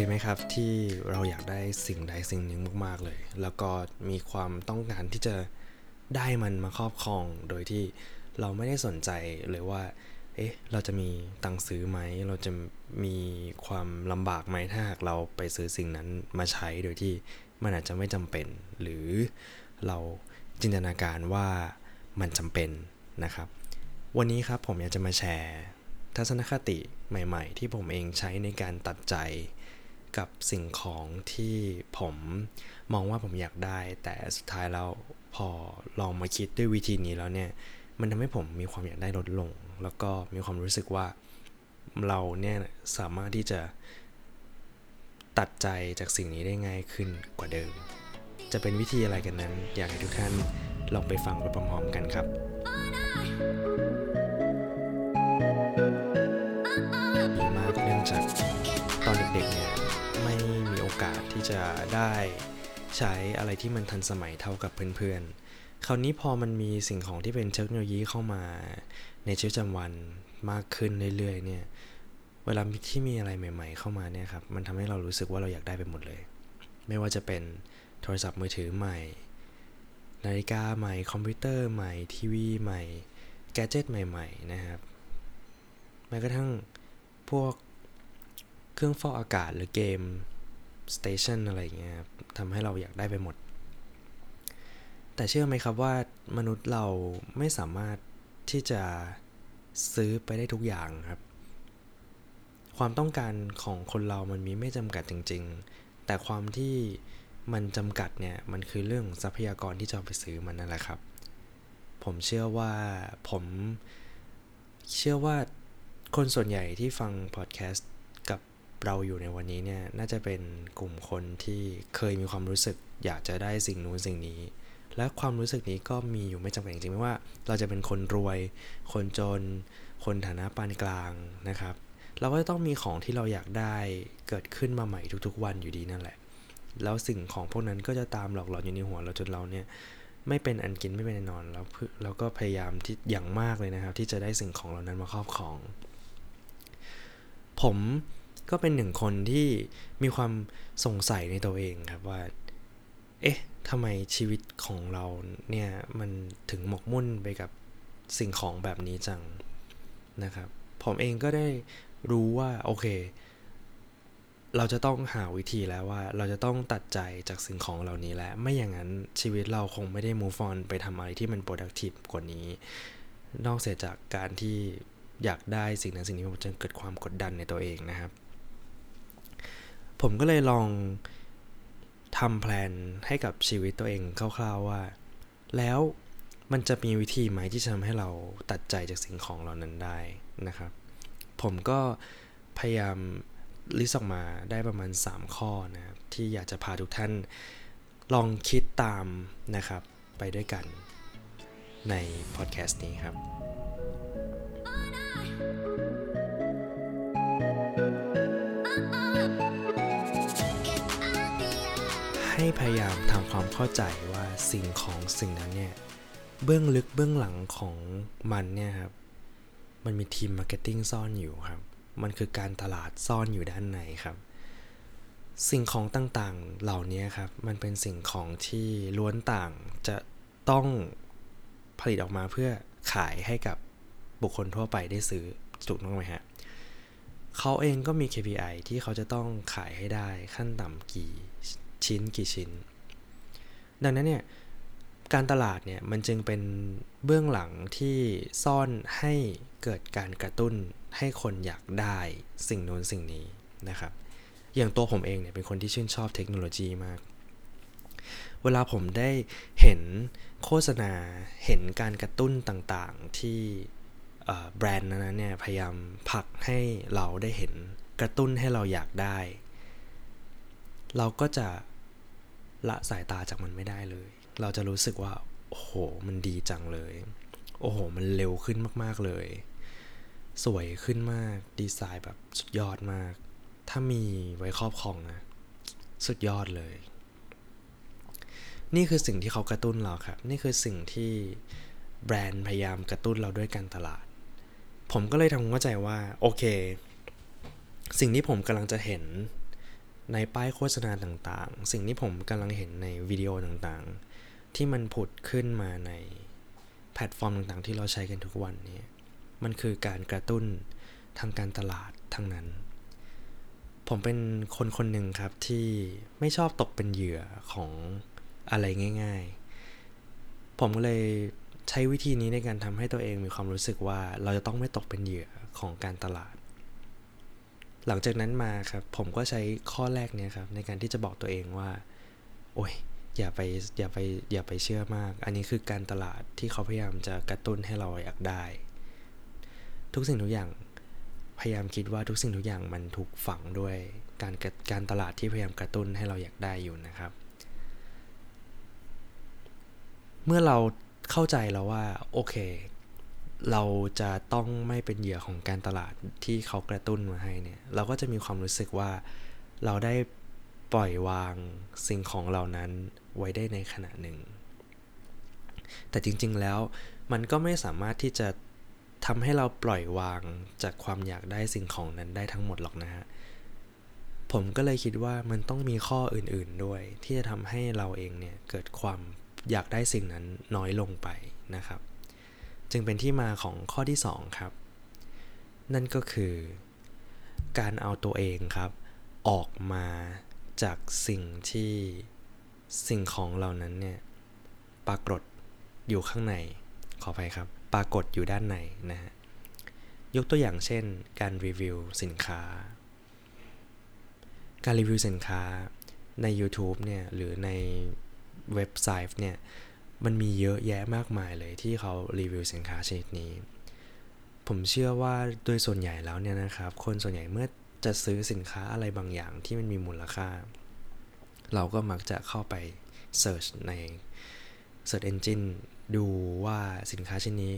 ยไหมครับที่เราอยากได้สิ่งใดสิ่งหนึ่งมาก ๆ เลย แล้วก็มีความต้องการที่จะได้มันมาครอบครอง โดยที่เราไม่ได้สนใจเลยว่า เอ๊ะ เราจะมีตังค์ซื้อไหม เราจะมีความลำบากไหมถ้าหากเราไปซื้อสิ่งนั้นมาใช้โดยที่มันอาจจะไม่จำเป็น หรือเราจินตนาการว่ามันจำเป็นนะครับ วันนี้ครับผมอยากจะมาแชร์ทัศนคติใหม่ ๆ ที่ผมเองใช้ในการตัดใจ กับสิ่งของที่ผมมองว่าผมอยากได้ แต่สุดท้ายแล้วพอลองมาคิดด้วยวิธีนี้แล้วเนี่ย มันทำให้ผมมีความอยากได้ลดลง แล้วก็มีความรู้สึกว่าเราเนี่ยสามารถที่จะตัดใจจากสิ่งนี้ได้ง่ายขึ้นกว่าเดิม จะเป็นวิธีอะไรกันนั้น อยากให้ทุกท่านลองไปฟังไปพร้อมๆกันครับดีมากเนื่องจากตอนเด็กๆเนี่ย ไม่มีโอกาสที่จะได้ใช้อะไรที่มันทันสมัยเท่ากับเพื่อนๆ คราวนี้พอมันมีสิ่งของที่เป็นเทคโนโลยีเข้ามาในชีวิตประจำวันมากขึ้นเรื่อยๆ เนี่ย เวลาที่มีอะไรใหม่ ๆ เข้ามาเนี่ยครับ มันทำให้เรารู้สึกว่าเราอยากได้ไปหมดเลย ไม่ว่าจะเป็นโทรศัพท์มือถือใหม่ นาฬิกาใหม่ คอมพิวเตอร์ใหม่ ทีวีใหม่ แกจิตใหม่ ๆ นะครับแม้กระทั่งพวก เครื่องฟอกอากาศหรือเกมสเตชันอะไรเงี้ยทำให้เราอยากได้ไปหมด แต่เชื่อไหมครับว่ามนุษย์เราไม่สามารถที่จะซื้อไปได้ทุกอย่างครับ ความต้องการของคนเรามันมีไม่จำกัดจริง ๆ แต่ความที่มันจำกัดเนี่ย มันคือเรื่องทรัพยากรที่จะไปซื้อมันนั่นแหละครับ ผมเชื่อว่าผมเชื่อว่าคนส่วนใหญ่ที่ฟังพอดแคสต์ เราอยู่ในวันนี้เนี่ยน่าจะเป็นกลุ่มคนที่เคยมีความรู้สึก อยากจะได้สิ่งนู้นสิ่งนี้ และความรู้สึกนี้ก็มีอยู่ไม่จำเป็นจริงๆไม่ว่า เราจะเป็นคนรวย คนจน คนฐานะปานกลางนะครับ เราก็จะต้องมีของที่เราอยากได้เกิดขึ้นมาใหม่ทุกๆ วันอยู่ดีนั่นแหละ แล้วสิ่งของพวกนั้นก็จะตามหลอกหลอนอยู่ในหัวเราจนเราเนี่ยไม่เป็นอันกินไม่เป็นอันนอนแล้วเราก็พยายามที่อย่างมากเลยนะครับ ที่จะได้สิ่งของเหล่านั้นมาครอบครอง ผม ก็เป็นหนึ่งคนที่มีความสงสัยในตัวเองครับว่า เอ๊ะทำไมชีวิตของเราเนี่ย มันถึงหมกมุ่นไปกับสิ่งของแบบนี้จังนะครับ ผมเองก็ได้รู้ว่า โอเค เราจะต้องหาวิธีแล้วว่า เราจะต้องตัดใจจากสิ่งของเหล่านี้แล้ว ไม่อย่างนั้นชีวิตเราคงไม่ได้ move on ไปทำอะไรที่มัน productive กว่านี้ นอกเสียจากการที่อยากได้สิ่งนั้นสิ่งนี้ผมจะเกิดความกดดันในตัวเองนะครับ ผมก็เลยลองทำแพลนให้กับชีวิตตัวเองคร่าวๆว่า แล้วมันจะมีวิธีไหมที่จะทำให้เราตัดใจจากสิ่งของเหล่านั้นได้นะครับ ผมก็พยายามลิสต์ออกมาได้ประมาณ 3 ข้อนะครับที่อยากจะพาทุกท่านลองคิดตามนะครับไปด้วยกันในพอดแคสต์นี้ครับ ให้พยายามทำความเข้าใจว่าสิ่งของสิ่งนั้นเนี่ย เบื้องลึกเบื้องหลังของมันเนี่ยครับ มันมีทีม marketing ซ่อนอยู่ครับ มันคือการตลาดซ่อนอยู่ด้านในครับ สิ่งของต่างๆเหล่านี้ครับ มันเป็นสิ่งของที่ล้วนต่างจะต้องผลิตออกมาเพื่อขายให้กับบุคคลทั่วไปได้ซื้อถูกต้องไหมฮะเขาเองก็มี KPI ที่เขาจะต้องขายให้ได้ขั้นต่ำกี่ ชิ้นกี่ชิ้น ดังนั้นเนี่ยการตลาดเนี่ยมันจึงเป็นเบื้องหลังที่ซ่อนให้เกิดการกระตุ้นให้คนอยากได้สิ่งโน้นสิ่งนี้นะครับ อย่างตัวผมเองเนี่ยเป็นคนที่ชื่นชอบเทคโนโลยีมาก เวลาผมได้เห็นโฆษณาเห็นการกระตุ้นต่างๆที่แบรนด์นั้นเนี่ยพยายามผลักให้เราได้เห็นกระตุ้นให้เราอยากได้ เราก็จะ ละสายตาจากมันไม่ได้เลย เราจะรู้สึกว่า โอ้โห มันดีจังเลย โอ้โห มันเร็วขึ้นมากๆเลย สวยขึ้นมาก ดีไซน์แบบสุดยอดมาก ถ้ามีไว้ครอบครองนะ สุดยอดเลย นี่คือสิ่งที่เขากระตุ้นเราครับ นี่คือสิ่งที่แบรนด์พยายามกระตุ้นเราด้วยการตลาด ผมก็เลยทำความเข้าใจว่า โอเค สิ่งที่ผมกำลังจะเห็น ในป้ายโฆษณาต่างๆ สิ่งที่ผมกำลังเห็นในวิดีโอต่างๆ ที่มันผุดขึ้นมาในแพลตฟอร์มต่างๆ ที่เราใช้กันทุกวันนี้มันคือการกระตุ้นทางการตลาดทั้งนั้น ผมเป็นคนคนหนึ่งครับที่ไม่ชอบตกเป็นเหยื่อของอะไรง่าย ๆ ผมเลยใช้วิธีนี้ในการทำให้ตัวเองมีความรู้สึกว่าเราจะต้องไม่ตกเป็นเหยื่อของการตลาด หลังจากนั้นมาครับผมก็ใช้ข้อแรกเนี่ยครับในการที่จะบอกตัวเองว่า โอ้ยอย่าไปอย่าไปอย่าไปเชื่อมาก อันนี้คือการตลาดที่เขาพยายามจะกระตุ้นให้เราอยากได้ ทุกสิ่งทุกอย่างพยายามคิดว่าทุกสิ่งทุกอย่างมันถูกฝังด้วยการการตลาดที่พยายามกระตุ้นให้เราอยากได้อยู่นะครับ เมื่อเราเข้าใจแล้วว่าโอเค เราจะต้องไม่เป็นเหยื่อของการตลาดที่เขากระตุ้นมาให้เนี่ย เราก็จะมีความรู้สึกว่าเราได้ปล่อยวางสิ่งของเหล่านั้นไว้ได้ในขณะหนึ่ง แต่จริงๆแล้วมันก็ไม่สามารถที่จะทำให้เราปล่อยวางจากความอยากได้สิ่งของนั้นได้ทั้งหมดหรอกนะฮะ ผมก็เลยคิดว่ามันต้องมีข้ออื่นๆด้วย ที่จะทำให้เราเองเนี่ยเกิดความอยากได้สิ่งนั้นน้อยลงไปนะครับ จึงเป็นที่มาของข้อที่ 2 ครับ นั่นก็คือ การเอาตัวเองครับ ออกมาจากสิ่งที่สิ่งของเหล่านั้นเนี่ยปรากฏอยู่ข้างใน ขออภัยครับ ปรากฏอยู่ด้านในนะฮะยกตัวอย่างเช่น การรีวิวสินค้า การรีวิวสินค้าใน YouTube เนี่ยหรือในเว็บไซต์เนี่ย มันมีเยอะแยะมากมายเลยที่เขารีวิวสินค้าชนิดนี้ ผมเชื่อว่าโดยส่วนใหญ่แล้วเนี่ยนะครับ คนส่วนใหญ่เมื่อจะซื้อสินค้าอะไรบางอย่างที่มันมีมูลค่า เราก็มักจะเข้าไป Search ใน Search Engine ดูว่าสินค้าชิ้นนี้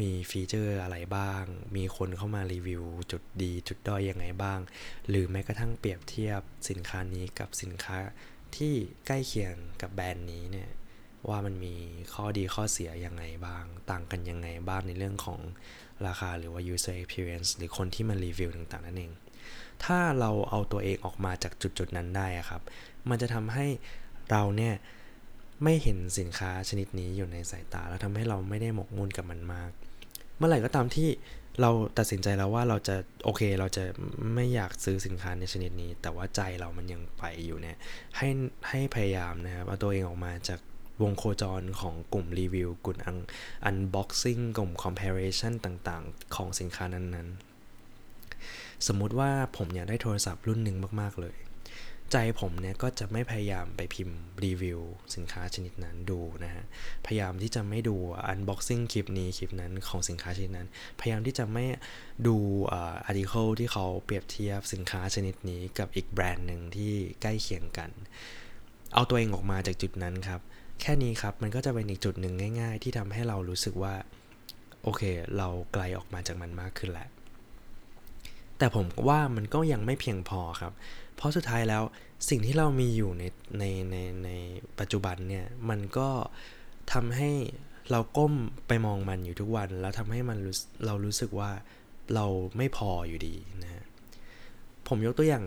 มีฟีเจอร์อะไรบ้าง มีคนเข้ามารีวิว จุดดี จุดด้อยยังไงบ้าง หรือแม้กระทั่งเปรียบเทียบสินค้านี้กับสินค้าที่ใกล้เคียงกับแบรนด์นี้เนี่ย ว่ามันมีข้อดีข้อเสียยังไงบ้าง ต่างกันยังไงบ้างในเรื่องของราคาหรือว่า user experience หรือคนที่มารีวิวต่างๆนั่นเอง ถ้าเราเอาตัวเองออกมาจากจุดๆนั้นได้ครับ มันจะทำให้เราเนี่ยไม่เห็นสินค้าชนิดนี้อยู่ในสายตา แล้วทำให้เราไม่ได้หมกมุ่นกับมันมาก เมื่อไหร่ก็ตามที่เราตัดสินใจแล้วว่าเราจะโอเคเราจะไม่อยากซื้อสินค้าในชนิดนี้ แต่ว่าใจเรามันยังไปอยู่เนี่ยให้ให้พยายามนะครับเอาตัวเองออกมาจาก วงโคจรของกลุ่มรีวิวกลุ่ม unboxing กลุ่ม comparison ต่างๆ ของสินค้านั้นๆ สมมุติว่าผมอยากได้โทรศัพท์รุ่นหนึ่งมากๆเลย ใจผมเนี่ยก็จะไม่พยายามไปพิมพ์รีวิวสินค้าชนิดนั้นดูนะฮะ พยายามที่จะไม่ดู unboxing คลิปนี้คลิปนั้นของสินค้าชนิดนั้น พยายามที่จะไม่ดู article ที่เขาเปรียบเทียบสินค้าชนิดนี้กับอีกแบรนด์หนึ่งที่ใกล้เคียงกัน เอาตัวเองออกมาจากจุดนั้นครับ แค่นี้ครับมันก็จะเป็นอีกจุดหนึ่งง่าย ๆ ที่ทำให้เรารู้สึกว่า โอเค เราไกลออกมาจากมันมากขึ้นแหละ แต่ผมว่ามันก็ยังไม่เพียงพอครับ เพราะสุดท้ายแล้วสิ่งที่เรามีอยู่ในในในในปัจจุบันเนี่ย มันก็ทำให้เราก้มไปมองมันอยู่ทุกวัน แล้วทำให้มันเรารู้สึกว่าเราไม่พออยู่ดีนะผมยกตัวอย่าง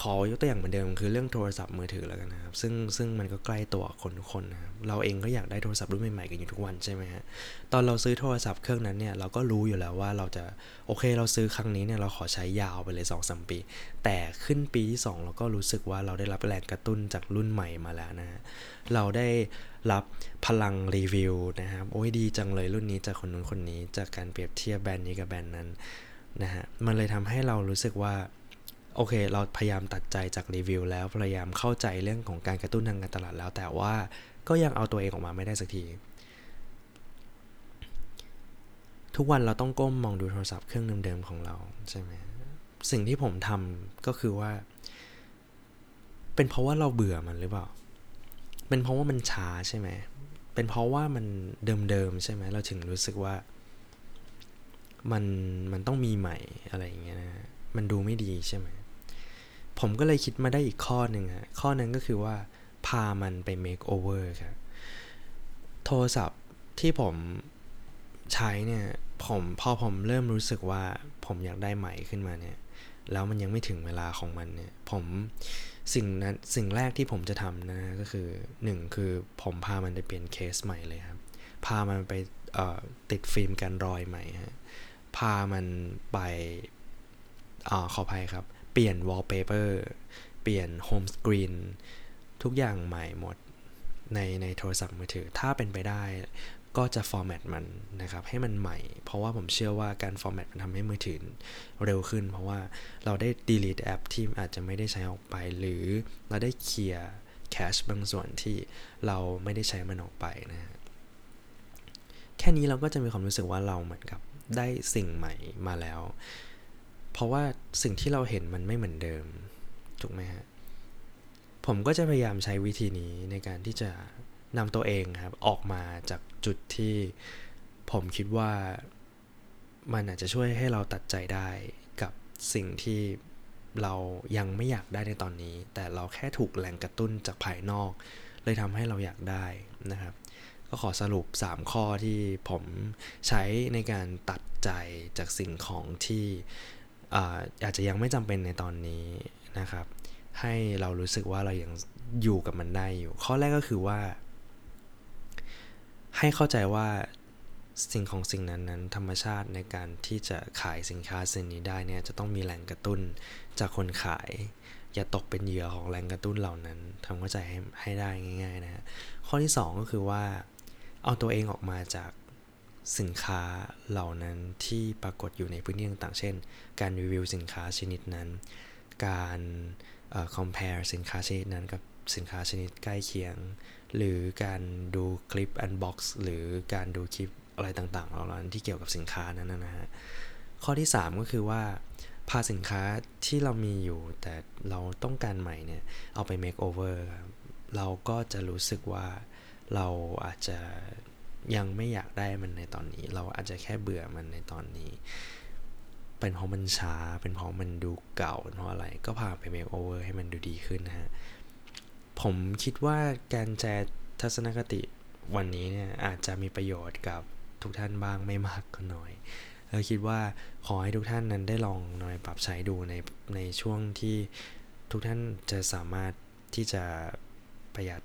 ขอยกตัวอย่างเหมือนเดิมคือเรื่องโทรศัพท์มือถือแล้วกันนะครับ ซึ่งซึ่งมันก็ใกล้ตัวคนทุกคนนะครับเราเองก็อยากได้โทรศัพท์รุ่นใหม่ๆกันอยู่ทุกวันใช่ไหมฮะตอนเราซื้อโทรศัพท์เครื่องนั้นเนี่ยเราก็รู้อยู่แล้วว่าเราจะโอเคเราซื้อครั้งนี้เนี่ยเราขอใช้ยาวไปเลย2อสปี แต่ขึ้นปีที่ 2 เราก็รู้สึกว่าเราได้รับแรงกระตุ้นจากรุ่นใหม่มาแล้วนะฮะเราได้รับพลังรีวิวนะครับโอ้ยดีจังเลยรุ่นนี้จากคนนู้นคนนี้ จากการเปรียบเทียบแบรนด์นี้กับแบรนด์นั้นนะฮะมันเลยทำให้เรารู้สึกว่า โอเค เราพยายามตัดใจจากรีวิวแล้วพยายามเข้าใจเรื่องของการกระตุ้นทางการตลาดแล้ว แต่ว่าก็ยังเอาตัวเองออกมาไม่ได้สักที ทุกวันเราต้องก้มมองดูโทรศัพท์เครื่องเดิมๆของเราใช่ไหมสิ่งที่ผมทำก็คือว่า เป็นเพราะว่าเราเบื่อมันหรือเปล่า เป็นเพราะว่ามันช้าใช่ไหมเป็นเพราะว่ามันเดิมๆใช่ไหมเราถึงรู้สึกว่า มันมันต้องมีใหม่อะไรอย่างเงี้ยนะมันดูไม่ดีใช่ไหม ผมก็เลยคิดมาได้อีกข้อหนึ่งอะข้อนั้นก็คือว่าพามันไป make over ครับโทรศัพท์ที่ผมใช้เนี่ยผมพอผมเริ่มรู้สึกว่าผมอยากได้ใหม่ขึ้นมาเนี่ยแล้วมันยังไม่ถึงเวลาของมันเนี่ยผมสิ่งนั้นสิ่งแรกที่ผมจะทำนะก็คือหนึ่งคือผมพามันไปเปลี่ยนเคสใหม่เลยครับ พามันไปติดฟิล์มกันรอยใหม่ฮะพามันไปอขออภัยครับ เปลี่ยนวอลเปเปอร์เปลี่ยน home screenทุกอย่างใหม่หมดในในโทรศัพท์มือถือ ถ้าเป็นไปได้ก็จะฟอร์แมตมันนะครับ ให้มันใหม่ เพราะว่าผมเชื่อว่าการฟอร์แมตมันทำให้มือถือเร็วขึ้น เพราะว่าเราได้ delete แอปที่อาจจะไม่ได้ใช้ออกไป หรือเราได้เคลียร์ cache บางส่วนที่เราไม่ได้ใช้มันออกไปนะแค่นี้เราก็จะมีความรู้สึกว่าเราเหมือนกับได้สิ่งใหม่มาแล้ว เพราะว่าสิ่งที่เราเห็นมันไม่เหมือนเดิม ถูกไหมฮะ ผมก็จะพยายามใช้วิธีนี้ในการที่จะนำตัวเองครับ ออกมาจากจุดที่ผมคิดว่ามันอาจจะช่วยให้เราตัดใจได้กับสิ่งที่เรายังไม่อยากได้ในตอนนี้ แต่เราแค่ถูกแรงกระตุ้นจากภายนอก เลยทำให้เราอยากได้นะครับ ก็ขอสรุป 3 ข้อที่ผมใช้ในการตัดใจจากสิ่งของที่ อาจจะยังไม่จำเป็นในตอนนี้นะครับ ให้เรารู้สึกว่าเรายังอยู่กับมันได้อยู่ ข้อแรกก็คือว่า ให้เข้าใจว่าสิ่งของสิ่งนั้นนั้น ธรรมชาติในการที่จะขายสินค้าสิ่งนี้ได้เนี่ยจะต้องมีแรงกระตุ้นจากคนขาย อย่าตกเป็นเหยื่อของแรงกระตุ้นเหล่านั้นทำเข้าใจให้ให้ได้ง่าย ๆ นะฮะข้อที่ 2 ก็คือว่า เอาตัวเองออกมาจาก สินค้าเหล่านั้นที่ปรากฏอยู่ในพื้นที่ต่างๆ เช่น การรีวิวสินค้าชนิดนั้น การ compare สินค้าชนิดนั้นกับสินค้าชนิดใกล้เคียง หรือการดูคลิป unbox หรือการดูคลิปอะไรต่างๆเหล่านั้นที่เกี่ยวกับสินค้านั้นนะฮะ ข้อที่ 3 ก็คือว่าพาสินค้าที่เรามีอยู่แต่เราต้องการใหม่เนี่ยเอาไป make over เราก็จะรู้สึกว่าเราอาจจะ ยังไม่อยากได้มันในตอนนี้ เราอาจจะแค่เบื่อมันในตอนนี้ เป็นเพราะมันช้า เป็นเพราะมันดูเก่าเพราะอะไร ก็พาไป make over ให้มันดูดีขึ้นนะฮะ ผมคิดว่าการแชร์ทัศนคติวันนี้เนี่ยอาจจะมีประโยชน์กับทุกท่านบ้างไม่มากก็น้อยเราคิดว่าขอให้ทุกท่านนั้นได้ลองหน่อยปรับใช้ดูในในช่วงที่ทุกท่านจะสามารถที่จะประหยัด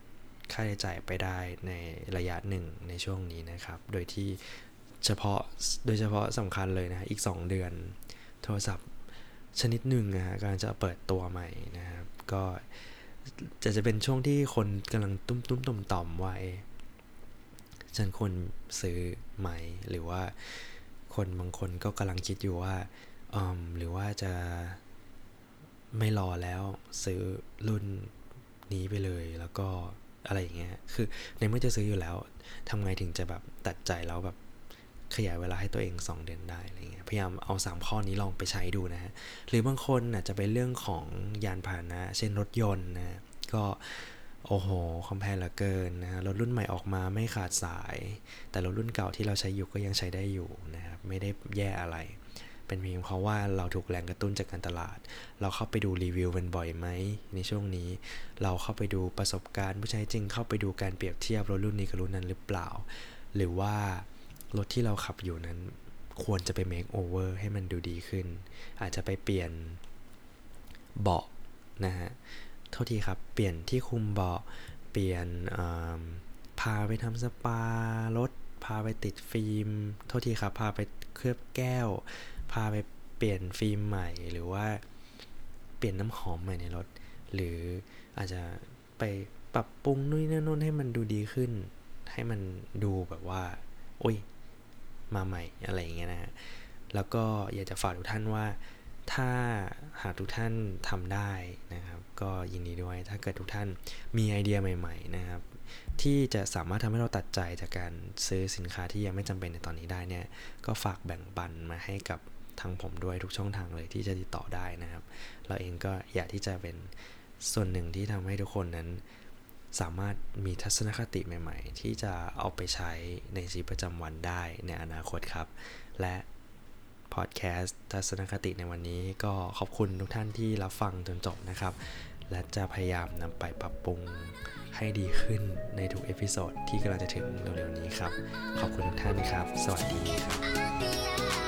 ค่าใช้จ่ายไปได้ในระยะหนึ่งในช่วงนี้นะครับ โดยที่เฉพาะโดยเฉพาะสำคัญเลยนะอีก 2 เดือน โทรศัพท์ชนิดหนึ่งนะฮะกำลังจะเปิดตัวใหม่นะครับ ก็จะจะเป็นช่วงที่คนกำลังตุ้มตุ้มต่อมต่อมว่าฉันควรซื้อไหม หรือว่าคนบางคนก็กำลังคิดอยู่ว่าอหรือว่าจะไม่รอแล้วซื้อรุ่นนี้ไปเลยแล้วก็ อะไรอย่างเงี้ย คือในเมื่อจะซื้ออยู่แล้วทำไงถึงจะแบบตัดใจแล้วแบบขยายเวลาให้ตัวเอง 2 เดือนได้อะไรเงี้ย พยายามเอา 3 ข้อนี้ลองไปใช้ดูนะฮะ หรือบางคนอาจจะเป็นเรื่องของยานพาหนะ เช่นรถยนต์นะ ก็โอ้โห คอมแพลเหลือเกินนะรถรุ่นใหม่ออกมาไม่ขาดสาย แต่รถรุ่นเก่าที่เราใช้อยู่ก็ยังใช้ได้อยู่นะครับ ไม่ได้แย่อะไร เป็นเพียงเพราะว่าเราถูกแรงกระตุ้นจากการตลาด เราเข้าไปดูรีวิวเป็นบ่อยไหมในช่วงนี้ เราเข้าไปดูประสบการณ์ผู้ใช้จริงเข้าไปดูการเปรียบเทียบรถรุ่นนี้กับรุ่นนั้นหรือเปล่า หรือว่ารถที่เราขับอยู่นั้น ควรจะไป make over ให้มันดูดีขึ้น อาจจะไปเปลี่ยนเบาะนะฮะโทษทีครับ เปลี่ยนที่คุมเบาะเปลี่ยนพาไปทำสปารถพาไปติดฟิล์ม โทษทีครับ พาไปเคลือบแก้ว พาไปเปลี่ยนฟิล์มใหม่ หรือว่าเปลี่ยนน้ำหอมใหม่ในรถ หรืออาจจะไปปรับปรุงนู่นนี่นั่นให้มันดูดีขึ้น ให้มันดูแบบว่า โอ้ย มาใหม่อะไรอย่างเงี้ยนะฮะแล้วก็อยากจะฝากทุกท่านว่าถ้าหากทุกท่านทำได้นะครับ ก็ยินดีด้วยถ้าเกิดทุกท่านมีไอเดียใหม่ ๆ นะครับ ที่จะสามารถทำให้เราตัดใจจากการซื้อสินค้าที่ยังไม่จำเป็นในตอนนี้ได้เนี่ย ก็ฝากแบ่งปันมาให้กับ ทางผมด้วยทุกช่องทางเลยที่จะติดต่อได้นะครับ เราเองก็อยากที่จะเป็นส่วนหนึ่งที่ทำให้ทุกคนนั้น สามารถมีทัศนคติใหม่ ๆ ที่จะเอาไปใช้ในชีวิตประจำวันได้ในอนาคตครับ และพอดแคสต์ทัศนคติในวันนี้ก็ขอบคุณทุกท่านที่รับฟังจนจบนะครับ และจะพยายามนำไปปรับปรุงให้ดีขึ้นในทุก episode ที่กำลังจะถึงเร็วๆนี้ครับ ขอบคุณทุกท่านครับ สวัสดีครับ